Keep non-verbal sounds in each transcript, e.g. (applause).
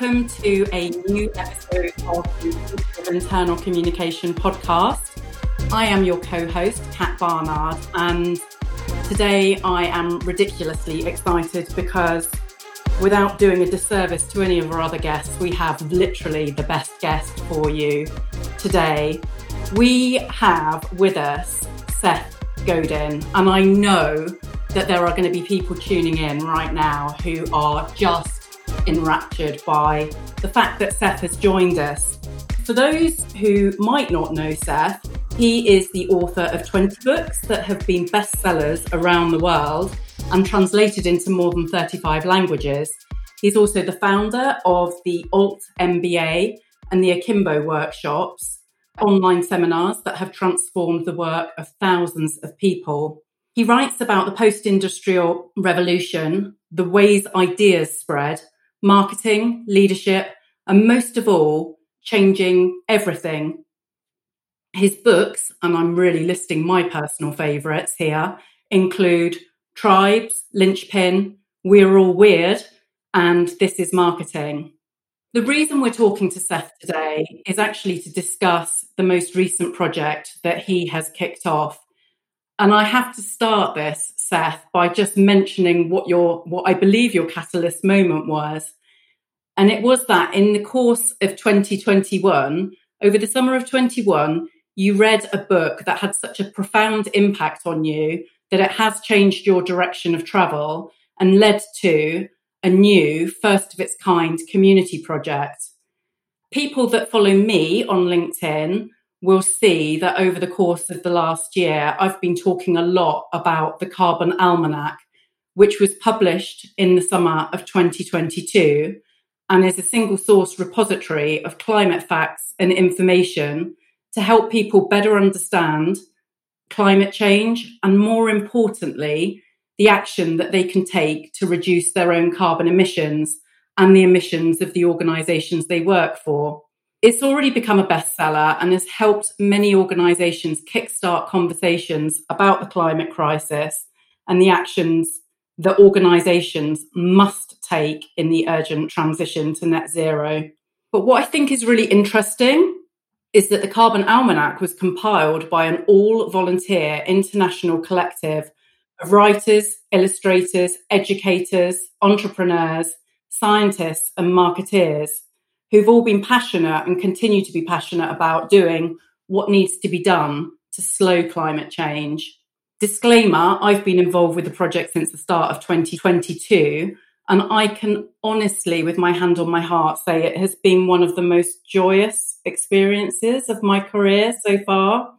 Welcome to a new episode of the Internal Communication Podcast. I am your co host, Cat Barnard, and today I am ridiculously excited because without doing a disservice to any of our other guests, we have literally the best guest for you today. We have with us Seth Godin, and I know that there are going to be people tuning in right now who are just enraptured by the fact that Seth has joined us. For those who might not know Seth, he is the author of 20 books that have been bestsellers around the world and translated into more than 35 languages. He's also the founder of the Alt MBA and the Akimbo workshops, online seminars that have transformed the work of thousands of people. He writes about the post industrial revolution, the ways ideas spread, marketing, leadership, and most of all, changing everything. His books, and I'm really listing my personal favourites here, include Tribes, Linchpin, We're All Weird, and This is Marketing. The reason we're talking to Seth today is actually to discuss the most recent project that he has kicked off. And I have to start this, Seth, by just mentioning what your what I believe your catalyst moment was. And it was that in the course of 2021, over the summer of 21, you read a book that had such a profound impact on you that it has changed your direction of travel and led to a new, first of its kind community project. People that follow me on LinkedIn will see that over the course of the last year, I've been talking a lot about the Carbon Almanac, which was published in the summer of 2022 and is a single source repository of climate facts and information to help people better understand climate change and, more importantly, the action that they can take to reduce their own carbon emissions and the emissions of the organizations they work for. It's already become a bestseller and has helped many organizations kickstart conversations about the climate crisis and the actions that organizations must take in the urgent transition to net zero. But what I think is really interesting is that the Carbon Almanac was compiled by an all volunteer international collective of writers, illustrators, educators, entrepreneurs, scientists, and marketeers who've all been passionate and continue to be passionate about doing what needs to be done to slow climate change. Disclaimer I've been involved with the project since the start of 2022. And I can honestly, with my hand on my heart, say it has been one of the most joyous experiences of my career so far.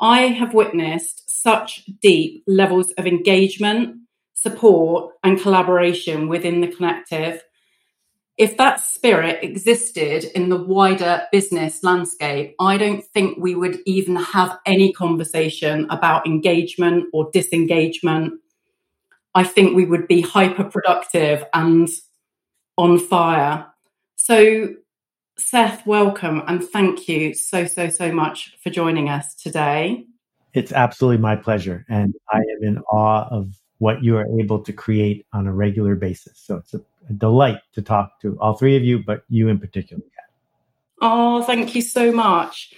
I have witnessed such deep levels of engagement, support, and collaboration within the collective if that spirit existed in the wider business landscape, I don't think we would even have any conversation about engagement or disengagement. I think we would be hyper productive and on fire. So, Seth, welcome and thank you so, so, so much for joining us today. It's absolutely my pleasure. And I am in awe of what you are able to create on a regular basis. So, it's a a delight to talk to all three of you, but you in particular. Oh, thank you so much.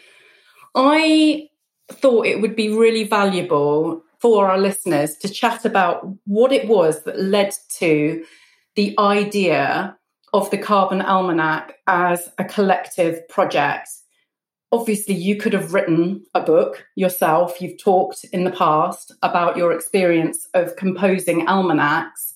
I thought it would be really valuable for our listeners to chat about what it was that led to the idea of the Carbon Almanac as a collective project. Obviously, you could have written a book yourself. You've talked in the past about your experience of composing almanacs.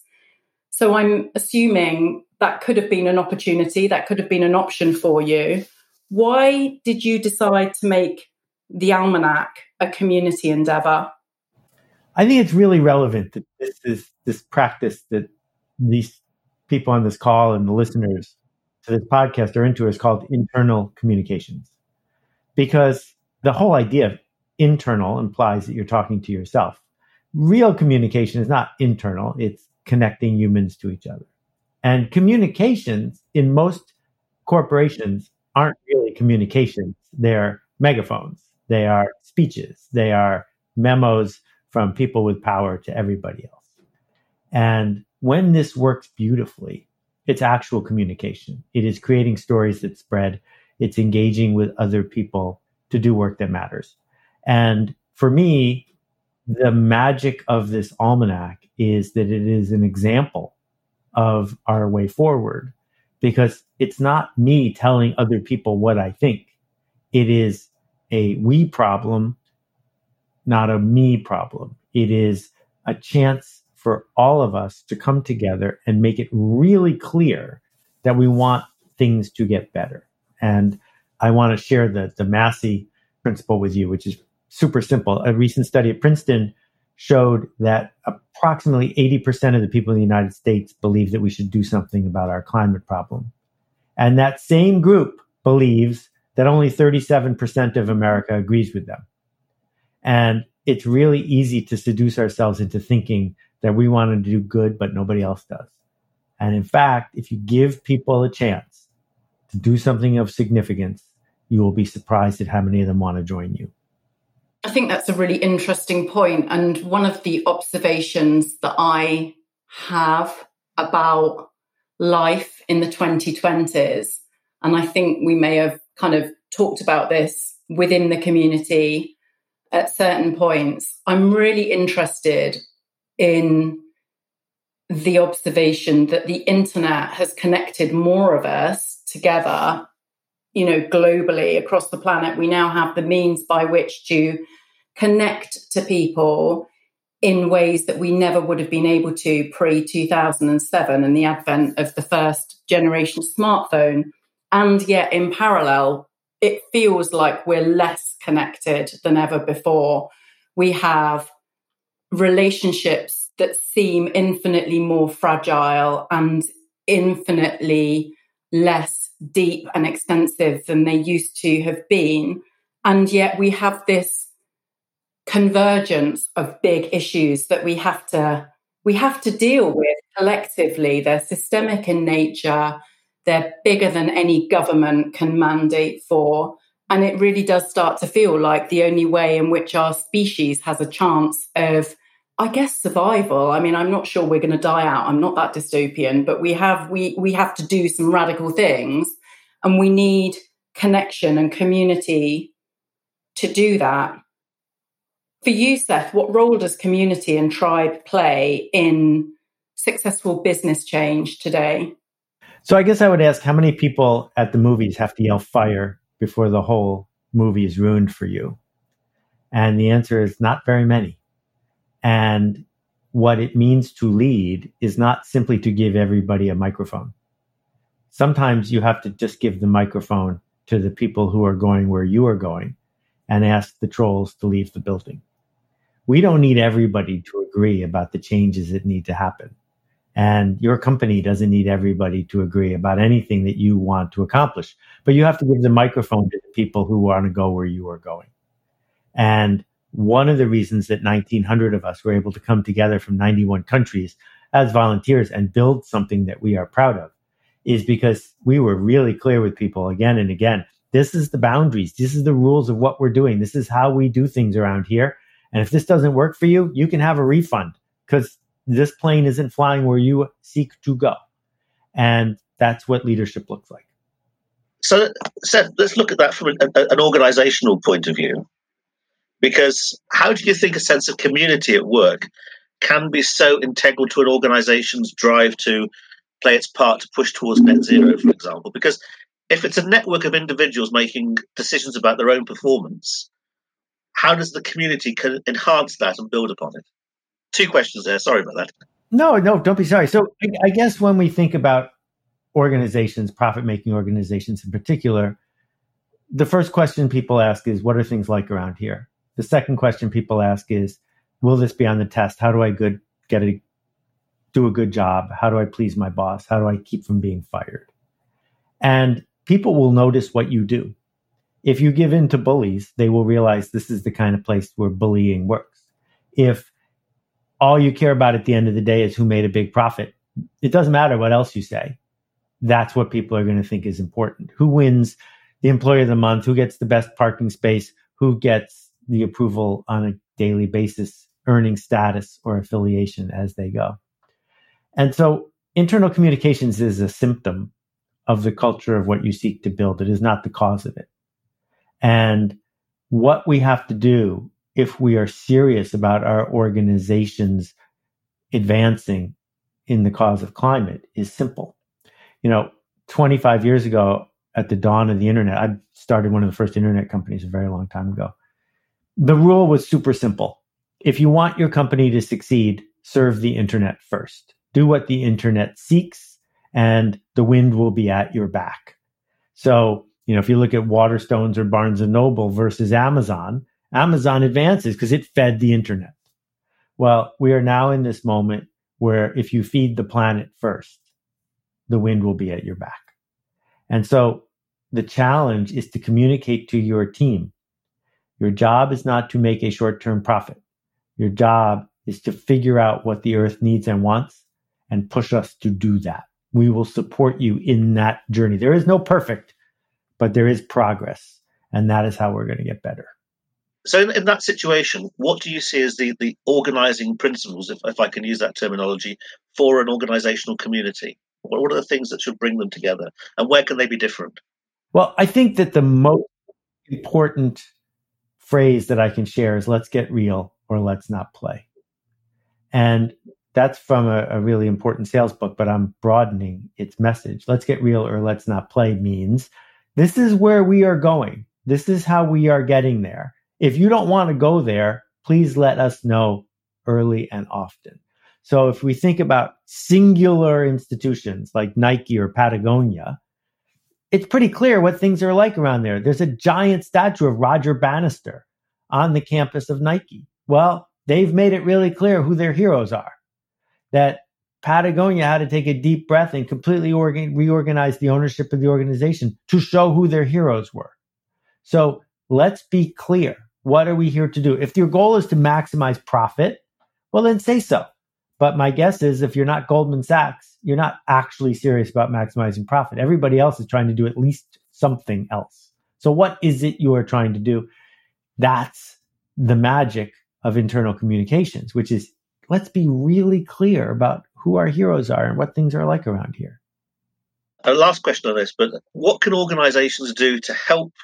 So I'm assuming that could have been an opportunity, that could have been an option for you. Why did you decide to make the Almanac a community endeavor? I think it's really relevant that this is this practice that these people on this call and the listeners to this podcast are into is called internal communications. Because the whole idea of internal implies that you're talking to yourself. Real communication is not internal, it's connecting humans to each other. And communications in most corporations aren't really communications. They're megaphones. They are speeches. They are memos from people with power to everybody else. And when this works beautifully, It's actual communication. It is creating stories that spread. It's engaging with other people to do work that matters. And for me, the magic of this almanac is that it is an example of our way forward because it's not me telling other people what I think. It is a we problem, not a me problem. It is a chance for all of us to come together and make it really clear that we want things to get better. And I want to share the, the Massey principle with you, which is super simple. A recent study at Princeton showed that approximately 80% of the people in the United States believe that we should do something about our climate problem. And that same group believes that only 37% of America agrees with them. And it's really easy to seduce ourselves into thinking that we want to do good, but nobody else does. And in fact, if you give people a chance to do something of significance, you will be surprised at how many of them want to join you. I think that's a really interesting point. And one of the observations that I have about life in the 2020s, and I think we may have kind of talked about this within the community at certain points. I'm really interested in the observation that the internet has connected more of us together you know, globally across the planet, we now have the means by which to connect to people in ways that we never would have been able to pre 2007 and the advent of the first generation smartphone. And yet, in parallel, it feels like we're less connected than ever before. We have relationships that seem infinitely more fragile and infinitely less deep and extensive than they used to have been. And yet we have this convergence of big issues that we have to we have to deal with collectively. They're systemic in nature. They're bigger than any government can mandate for. And it really does start to feel like the only way in which our species has a chance of I guess survival. I mean, I'm not sure we're going to die out. I'm not that dystopian, but we have we we have to do some radical things, and we need connection and community to do that. For you, Seth, what role does community and tribe play in successful business change today? So I guess I would ask how many people at the movies have to yell fire before the whole movie is ruined for you? And the answer is not very many. And what it means to lead is not simply to give everybody a microphone. Sometimes you have to just give the microphone to the people who are going where you are going and ask the trolls to leave the building. We don't need everybody to agree about the changes that need to happen. And your company doesn't need everybody to agree about anything that you want to accomplish. But you have to give the microphone to the people who want to go where you are going. And one of the reasons that 1900 of us were able to come together from 91 countries as volunteers and build something that we are proud of is because we were really clear with people again and again. This is the boundaries. This is the rules of what we're doing. This is how we do things around here. And if this doesn't work for you, you can have a refund because this plane isn't flying where you seek to go. And that's what leadership looks like. So, Seth, let's look at that from an, an organizational point of view. Because how do you think a sense of community at work can be so integral to an organization's drive to play its part to push towards net zero, for example? Because if it's a network of individuals making decisions about their own performance, how does the community enhance that and build upon it? Two questions there. Sorry about that. No, no, don't be sorry. So I guess when we think about organizations, profit making organizations in particular, the first question people ask is, what are things like around here? The second question people ask is, will this be on the test? How do I good get a do a good job? How do I please my boss? How do I keep from being fired? And people will notice what you do. If you give in to bullies, they will realize this is the kind of place where bullying works. If all you care about at the end of the day is who made a big profit, it doesn't matter what else you say. That's what people are going to think is important. Who wins the employee of the month? Who gets the best parking space? Who gets the approval on a daily basis, earning status or affiliation as they go? And so internal communications is a symptom of the culture of what you seek to build. It is not the cause of it. And what we have to do if we are serious about our organizations advancing in the cause of climate is simple. You know, 25 years ago, at the dawn of the internet, I started one of the first internet companies a very long time ago. The rule was super simple. If you want your company to succeed, serve the internet first. Do what the internet seeks, and the wind will be at your back. So, you know, if you look at Waterstones or Barnes and Noble versus Amazon, Amazon advances because it fed the internet. Well, we are now in this moment where if you feed the planet first, the wind will be at your back. And so the challenge is to communicate to your team. Your job is not to make a short term profit. Your job is to figure out what the earth needs and wants and push us to do that. We will support you in that journey. There is no perfect, but there is progress. And that is how we're going to get better. So, in, in, that situation, what do you see as the, the organizing principles, if, if I can use that terminology, for an organizational community? What, what are the things that should bring them together, and where can they be different? Well, I think that the most important phrase that I can share is let's get real or let's not play. And that's from a, a, really important sales book, but I'm broadening its message. Let's get real or let's not play means this is where we are going. This is how we are getting there. If you don't want to go there, please let us know early and often. So if we think about singular institutions like Nike or Patagonia, it's pretty clear what things are like around there. There's a giant statue of Roger Bannister on the campus of Nike. Well, they've made it really clear who their heroes are. That Patagonia had to take a deep breath and completely organ- reorganize the ownership of the organization to show who their heroes were. So let's be clear. What are we here to do? If your goal is to maximize profit, well, then say so. But my guess is if you're not Goldman Sachs, you're not actually serious about maximizing profit. Everybody else is trying to do at least something else. So, what is it you are trying to do? That's the magic of internal communications, which is let's be really clear about who our heroes are and what things are like around here. A last question on this, but what can organizations do to help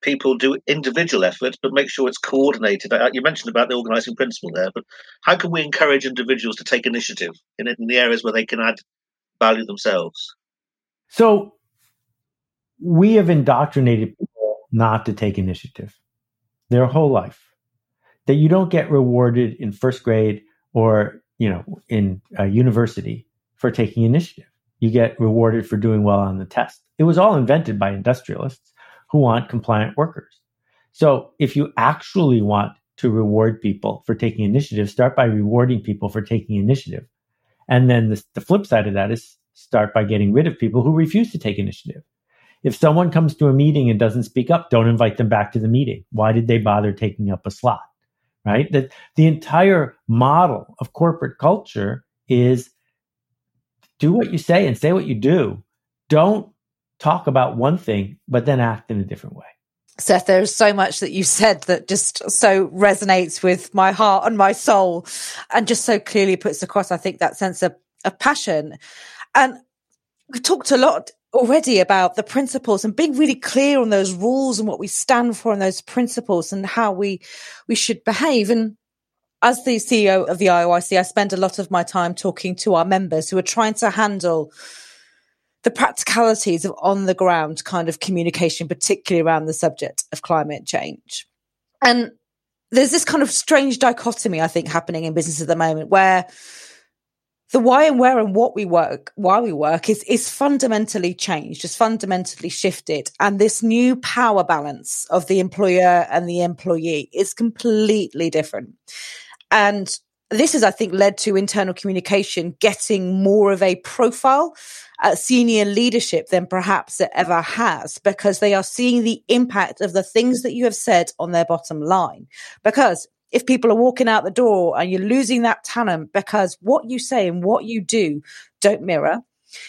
people do individual efforts, but make sure it's coordinated. Uh, you mentioned about the organising principle there, but how can we encourage individuals to take initiative in, in the areas where they can add value themselves? So we have indoctrinated people not to take initiative their whole life. That you don't get rewarded in first grade or you know in a university for taking initiative. You get rewarded for doing well on the test. It was all invented by industrialists who want compliant workers. So if you actually want to reward people for taking initiative, start by rewarding people for taking initiative. And then the, the, flip side of that is start by getting rid of people who refuse to take initiative. If someone comes to a meeting and doesn't speak up, don't invite them back to the meeting. Why did they bother taking up a slot? Right? That the entire model of corporate culture is do what you say and say what you do. Don't talk about one thing, but then act in a different way. Seth, there's so much that you said that just so resonates with my heart and my soul and just so clearly puts across, I think, that sense of, of passion. And we talked a lot already about the principles and being really clear on those rules and what we stand for and those principles and how we, we should behave. And as the CEO of the IOIC, I spend a lot of my time talking to our members who are trying to handle the practicalities of on the ground kind of communication, particularly around the subject of climate change. And there's this kind of strange dichotomy, I think, happening in business at the moment where the why and where and what we work, why we work is, is fundamentally changed, is fundamentally shifted. And this new power balance of the employer and the employee is completely different. And this has, I think, led to internal communication getting more of a profile at senior leadership than perhaps it ever has because they are seeing the impact of the things that you have said on their bottom line. Because if people are walking out the door and you're losing that talent because what you say and what you do don't mirror,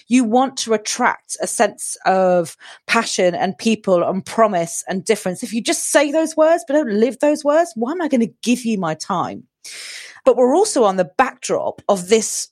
you want to attract a sense of passion and people and promise and difference. If you just say those words but don't live those words, why am I going to give you my time? But we're also on the backdrop of this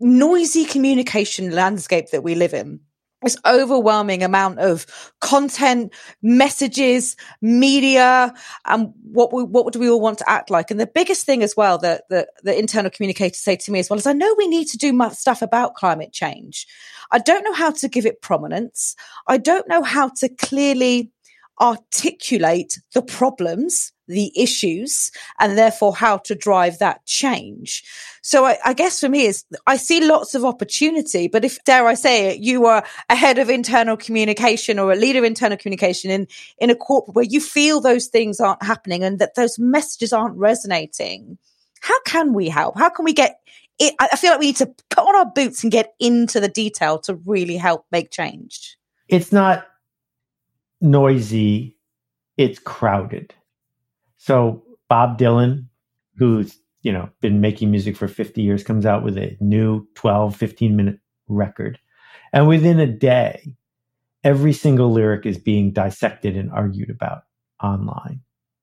noisy communication landscape that we live in this overwhelming amount of content, messages, media, and what we, what do we all want to act like? And the biggest thing as well that the, the internal communicators say to me as well is, I know we need to do stuff about climate change. I don't know how to give it prominence. I don't know how to clearly articulate the problems the issues and therefore how to drive that change. So I, I, guess for me is I see lots of opportunity, but if dare I say it, you are a head of internal communication or a leader of internal communication in, in a corporate where you feel those things aren't happening and that those messages aren't resonating. How can we help? How can we get it? I feel like we need to put on our boots and get into the detail to really help make change. It's not noisy. It's crowded so Bob Dylan, who's, you know, been making music for 50 years, comes out with a new 12, 15 minute record. And within a day, every single lyric is being dissected and argued about online.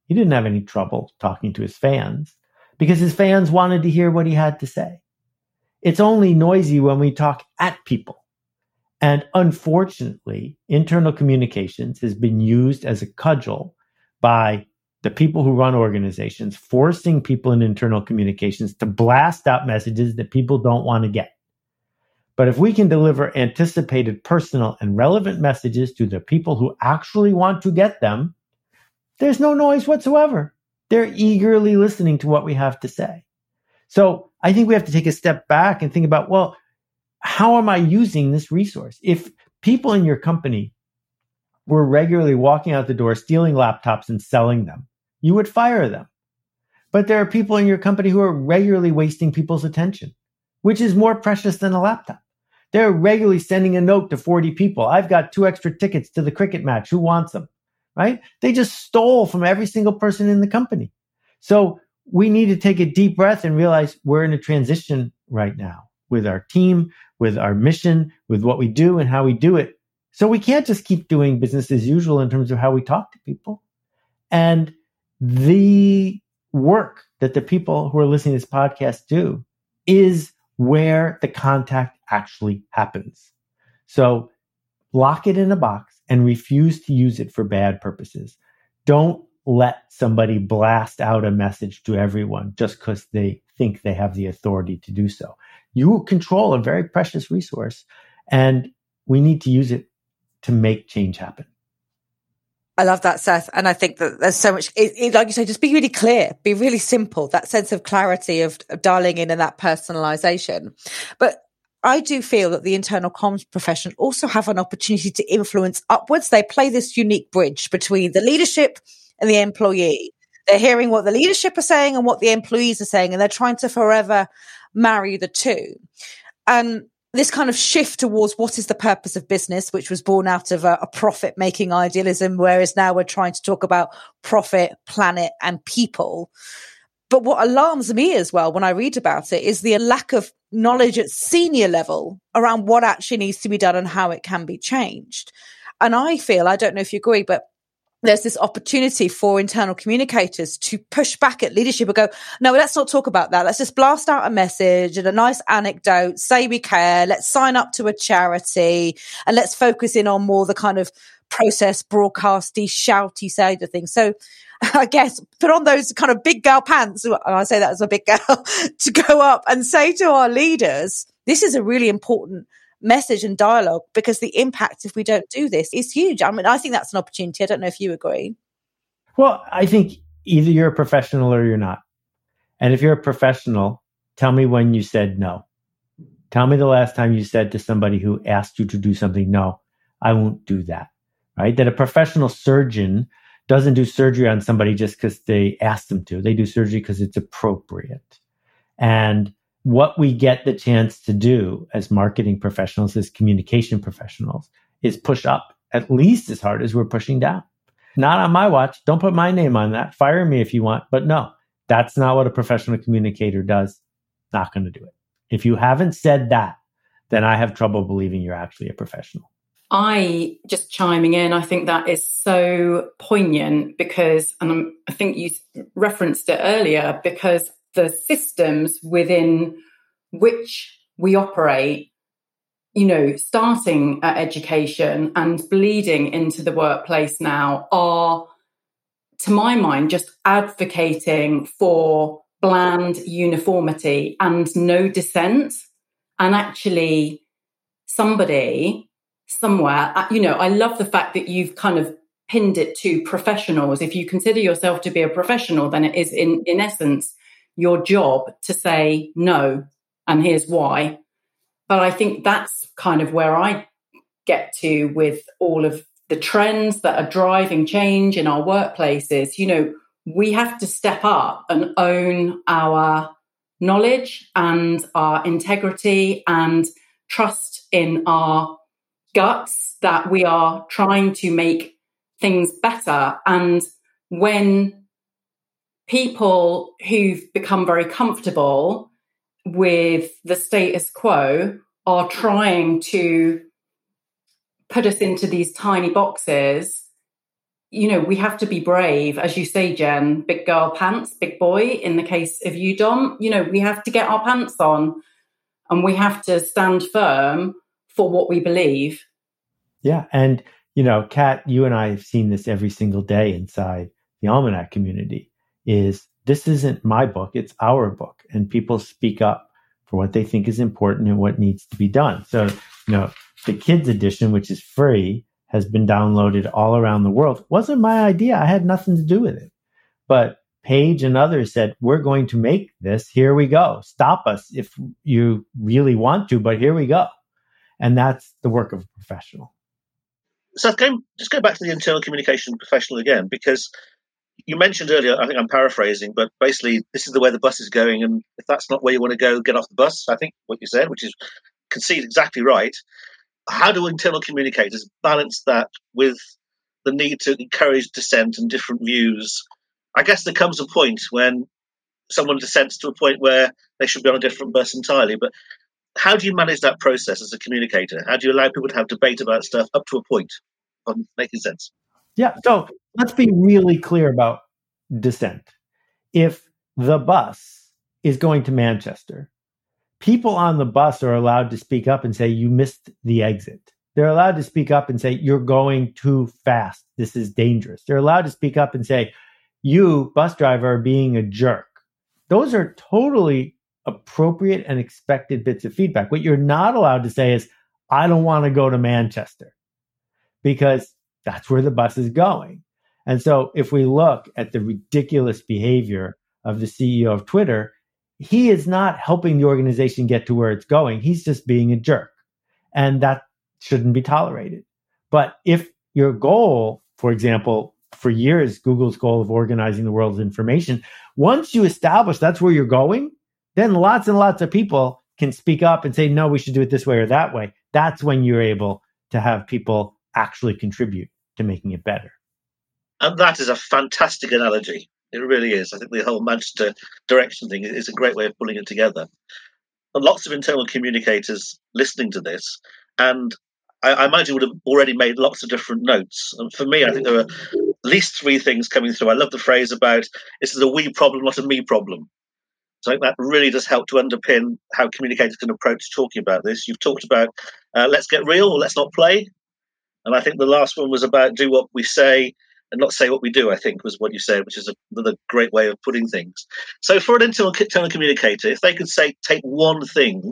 He didn't have any trouble talking to his fans because his fans wanted to hear what he had to say. It's only noisy when we talk at people. And unfortunately, internal communications has been used as a cudgel by the people who run organizations forcing people in internal communications to blast out messages that people don't want to get. But if we can deliver anticipated, personal, and relevant messages to the people who actually want to get them, there's no noise whatsoever. They're eagerly listening to what we have to say. So I think we have to take a step back and think about, well, how am I using this resource? If people in your company were regularly walking out the door, stealing laptops and selling them, you would fire them. But there are people in your company who are regularly wasting people's attention, which is more precious than a laptop. They're regularly sending a note to 40 people. I've got two extra tickets to the cricket match. Who wants them? Right? They just stole from every single person in the company. So we need to take a deep breath and realize we're in a transition right now with our team, with our mission, with what we do and how we do it. So we can't just keep doing business as usual in terms of how we talk to people. And the work that the people who are listening to this podcast do is where the contact actually happens. So lock it in a box and refuse to use it for bad purposes. Don't let somebody blast out a message to everyone just because they think they have the authority to do so. You control a very precious resource and we need to use it to make change happen. I love that, Seth. And I think that there's so much, it, it, like you say, just be really clear, be really simple, that sense of clarity of, of dialing in and that personalization. But I do feel that the internal comms profession also have an opportunity to influence upwards. They play this unique bridge between the leadership and the employee. They're hearing what the leadership are saying and what the employees are saying, and they're trying to forever marry the two. And this kind of shift towards what is the purpose of business, which was born out of a, a profit making idealism, whereas now we're trying to talk about profit, planet, and people. But what alarms me as well when I read about it is the lack of knowledge at senior level around what actually needs to be done and how it can be changed. And I feel, I don't know if you agree, but there's this opportunity for internal communicators to push back at leadership and go, no, let's not talk about that. Let's just blast out a message and a nice anecdote, say we care, let's sign up to a charity and let's focus in on more the kind of process, broadcasty, shouty side of things. So (laughs) I guess put on those kind of big girl pants. And I say that as a big (laughs) girl to go up and say to our leaders, this is a really important message and dialogue because the impact if we don't do this is huge. I mean, I think that's an opportunity. I don't know if you agree. Well, I think either you're a professional or you're not. And if you're a professional, tell me when you said no. Tell me the last time you said to somebody who asked you to do something, no, I won't do that. Right? That a professional surgeon doesn't do surgery on somebody just because they asked them to. They do surgery because it's appropriate. And what we get the chance to do as marketing professionals, as communication professionals, is push up at least as hard as we're pushing down. Not on my watch. Don't put my name on that. Fire me if you want. But no, that's not what a professional communicator does. Not going to do it. If you haven't said that, then I have trouble believing you're actually a professional. I just chiming in, I think that is so poignant because, and I'm, I think you referenced it earlier, because the systems within which we operate, you know, starting at education and bleeding into the workplace now are, to my mind, just advocating for bland uniformity and no dissent. And actually, somebody somewhere, uh, you know, I love the fact that you've kind of pinned it to professionals. If you consider yourself to be a professional, then it is in, in essence your job to say no, and here's why. But I think that's kind of where I get to with all of the trends that are driving change in our workplaces. You know, we have to step up and own our knowledge and our integrity and trust in our guts that we are trying to make things better. And when people who've become very comfortable with the status quo are trying to put us into these tiny boxes, you know, we have to be brave, as you say, Jen, big girl pants, big boy. In the case of you, Dom, you know, we have to get our pants on and we have to stand firm for what we believe. Yeah. And, you know, Cat, you and I have seen this every single day inside the Almanac community is this isn't my book, it's our book. And people speak up for what they think is important and what needs to be done. So, you know, the kids edition, which is free, has been downloaded all around the world. Wasn't my idea. I had nothing to do with it. But Page and others said, We're going to make this. Here we go. Stop us if you really want to, but here we go. And that's the work of a professional. So going, just go back to the internal communication professional again, because you mentioned earlier, I think I'm paraphrasing, but basically, this is the way the bus is going. And if that's not where you want to go, get off the bus. I think what you said, which is concede exactly right. How do internal communicators balance that with the need to encourage dissent and different views? I guess there comes a point when someone dissents to a point where they should be on a different bus entirely. But how do you manage that process as a communicator? How do you allow people to have debate about stuff up to a point? I'm making sense. Yeah. So let's be really clear about dissent. If the bus is going to Manchester, people on the bus are allowed to speak up and say, You missed the exit. They're allowed to speak up and say, You're going too fast. This is dangerous. They're allowed to speak up and say, You, bus driver, are being a jerk. Those are totally appropriate and expected bits of feedback. What you're not allowed to say is, I don't want to go to Manchester because that's where the bus is going. And so if we look at the ridiculous behavior of the CEO of Twitter, he is not helping the organization get to where it's going. He's just being a jerk. And that shouldn't be tolerated. But if your goal, for example, for years, Google's goal of organizing the world's information, once you establish that's where you're going, then lots and lots of people can speak up and say, no, we should do it this way or that way. That's when you're able to have people actually contribute to making it better. And that is a fantastic analogy. It really is. I think the whole Manchester direction thing is a great way of pulling it together. And lots of internal communicators listening to this, and I, I imagine would have already made lots of different notes. And for me, I think there are at least three things coming through. I love the phrase about this is a we problem, not a me problem. So I think that really does help to underpin how communicators can approach talking about this. You've talked about uh, let's get real let's not play. And I think the last one was about do what we say and not say what we do, I think was what you said, which is another great way of putting things. So for an internal, internal communicator, if they could say, take one thing,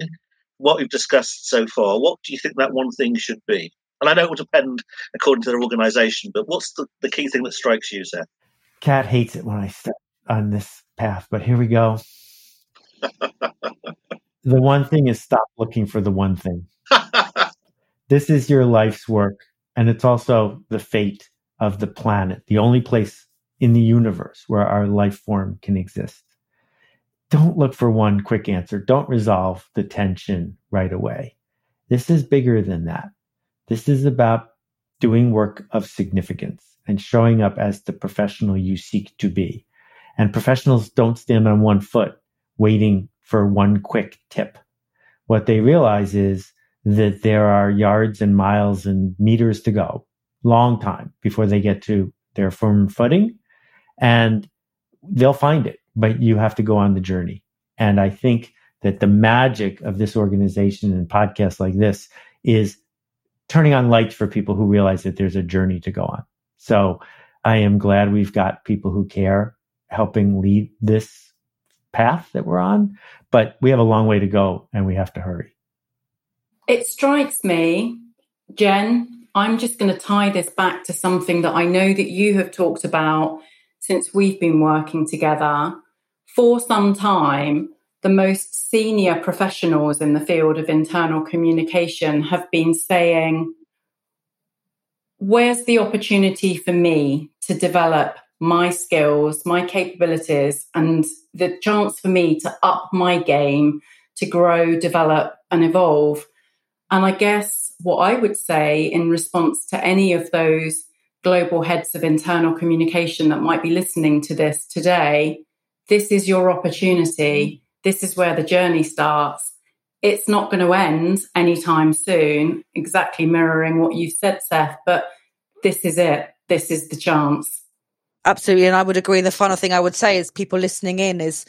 what we've discussed so far, what do you think that one thing should be? And I know it will depend according to their organization, but what's the, the key thing that strikes you, Seth? Cat hates it when I step on this path, but here we go. (laughs) the one thing is stop looking for the one thing. (laughs) this is your life's work, and it's also the fate of the planet, the only place in the universe where our life form can exist. Don't look for one quick answer. Don't resolve the tension right away. This is bigger than that. This is about doing work of significance and showing up as the professional you seek to be. And professionals don't stand on one foot waiting for one quick tip. What they realize is that there are yards and miles and meters to go, long time before they get to their firm footing. And they'll find it, but you have to go on the journey. And I think that the magic of this organization and podcasts like this is turning on lights for people who realize that there's a journey to go on. So I am glad we've got people who care helping lead this path that we're on, but we have a long way to go and we have to hurry. It strikes me, Jen, I'm just going to tie this back to something that I know that you have talked about since we've been working together for some time. The most senior professionals in the field of internal communication have been saying, Where's the opportunity for me to develop my skills, my capabilities, and the chance for me to up my game, to grow, develop, and evolve? And I guess what I would say in response to any of those global heads of internal communication that might be listening to this today, this is your opportunity. Mm. This is where the journey starts. It's not going to end anytime soon, exactly mirroring what you've said, Seth, but this is it. This is the chance. Absolutely. And I would agree. The final thing I would say is people listening in is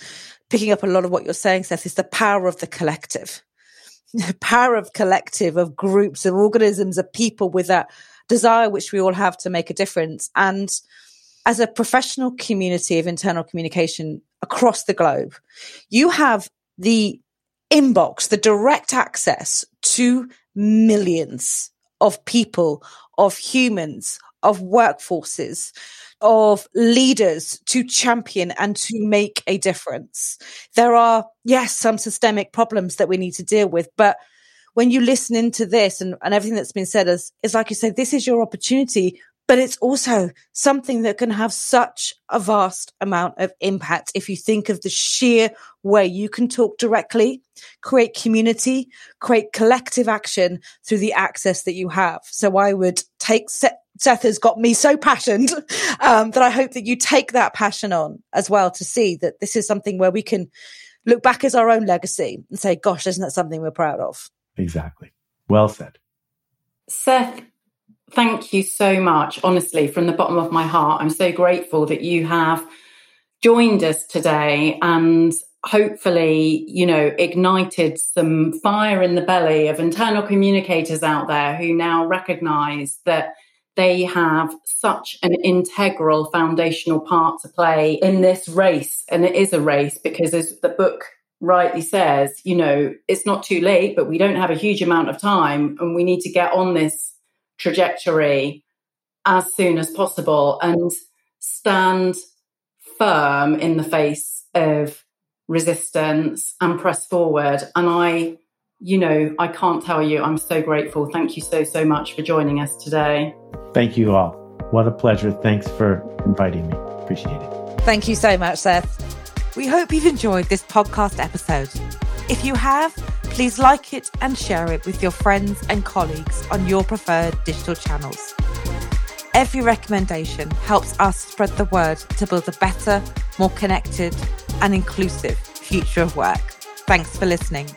picking up a lot of what you're saying, Seth, is the power of the collective (laughs) power of collective, of groups, of organisms, of people with that desire which we all have to make a difference. And as a professional community of internal communication across the globe, you have the inbox, the direct access to millions of people, of humans, of workforces of leaders to champion and to make a difference. There are, yes, some systemic problems that we need to deal with, but when you listen into this and, and everything that's been said is, is like you said, this is your opportunity, but it's also something that can have such a vast amount of impact. If you think of the sheer way you can talk directly, create community, create collective action through the access that you have. So I would take set Seth has got me so passionate (laughs) um, that I hope that you take that passion on as well to see that this is something where we can look back as our own legacy and say, gosh, isn't that something we're proud of? Exactly. Well said. Seth, thank you so much. Honestly, from the bottom of my heart, I'm so grateful that you have joined us today and hopefully, you know, ignited some fire in the belly of internal communicators out there who now recognize that they have such an integral foundational part to play in this race. And it is a race because, as the book rightly says, you know, it's not too late, but we don't have a huge amount of time and we need to get on this trajectory as soon as possible and stand firm in the face of resistance and press forward. And I, you know, I can't tell you, I'm so grateful. Thank you so, so much for joining us today. Thank you all. What a pleasure. Thanks for inviting me. Appreciate it. Thank you so much, Seth. We hope you've enjoyed this podcast episode. If you have, please like it and share it with your friends and colleagues on your preferred digital channels. Every recommendation helps us spread the word to build a better, more connected, and inclusive future of work. Thanks for listening.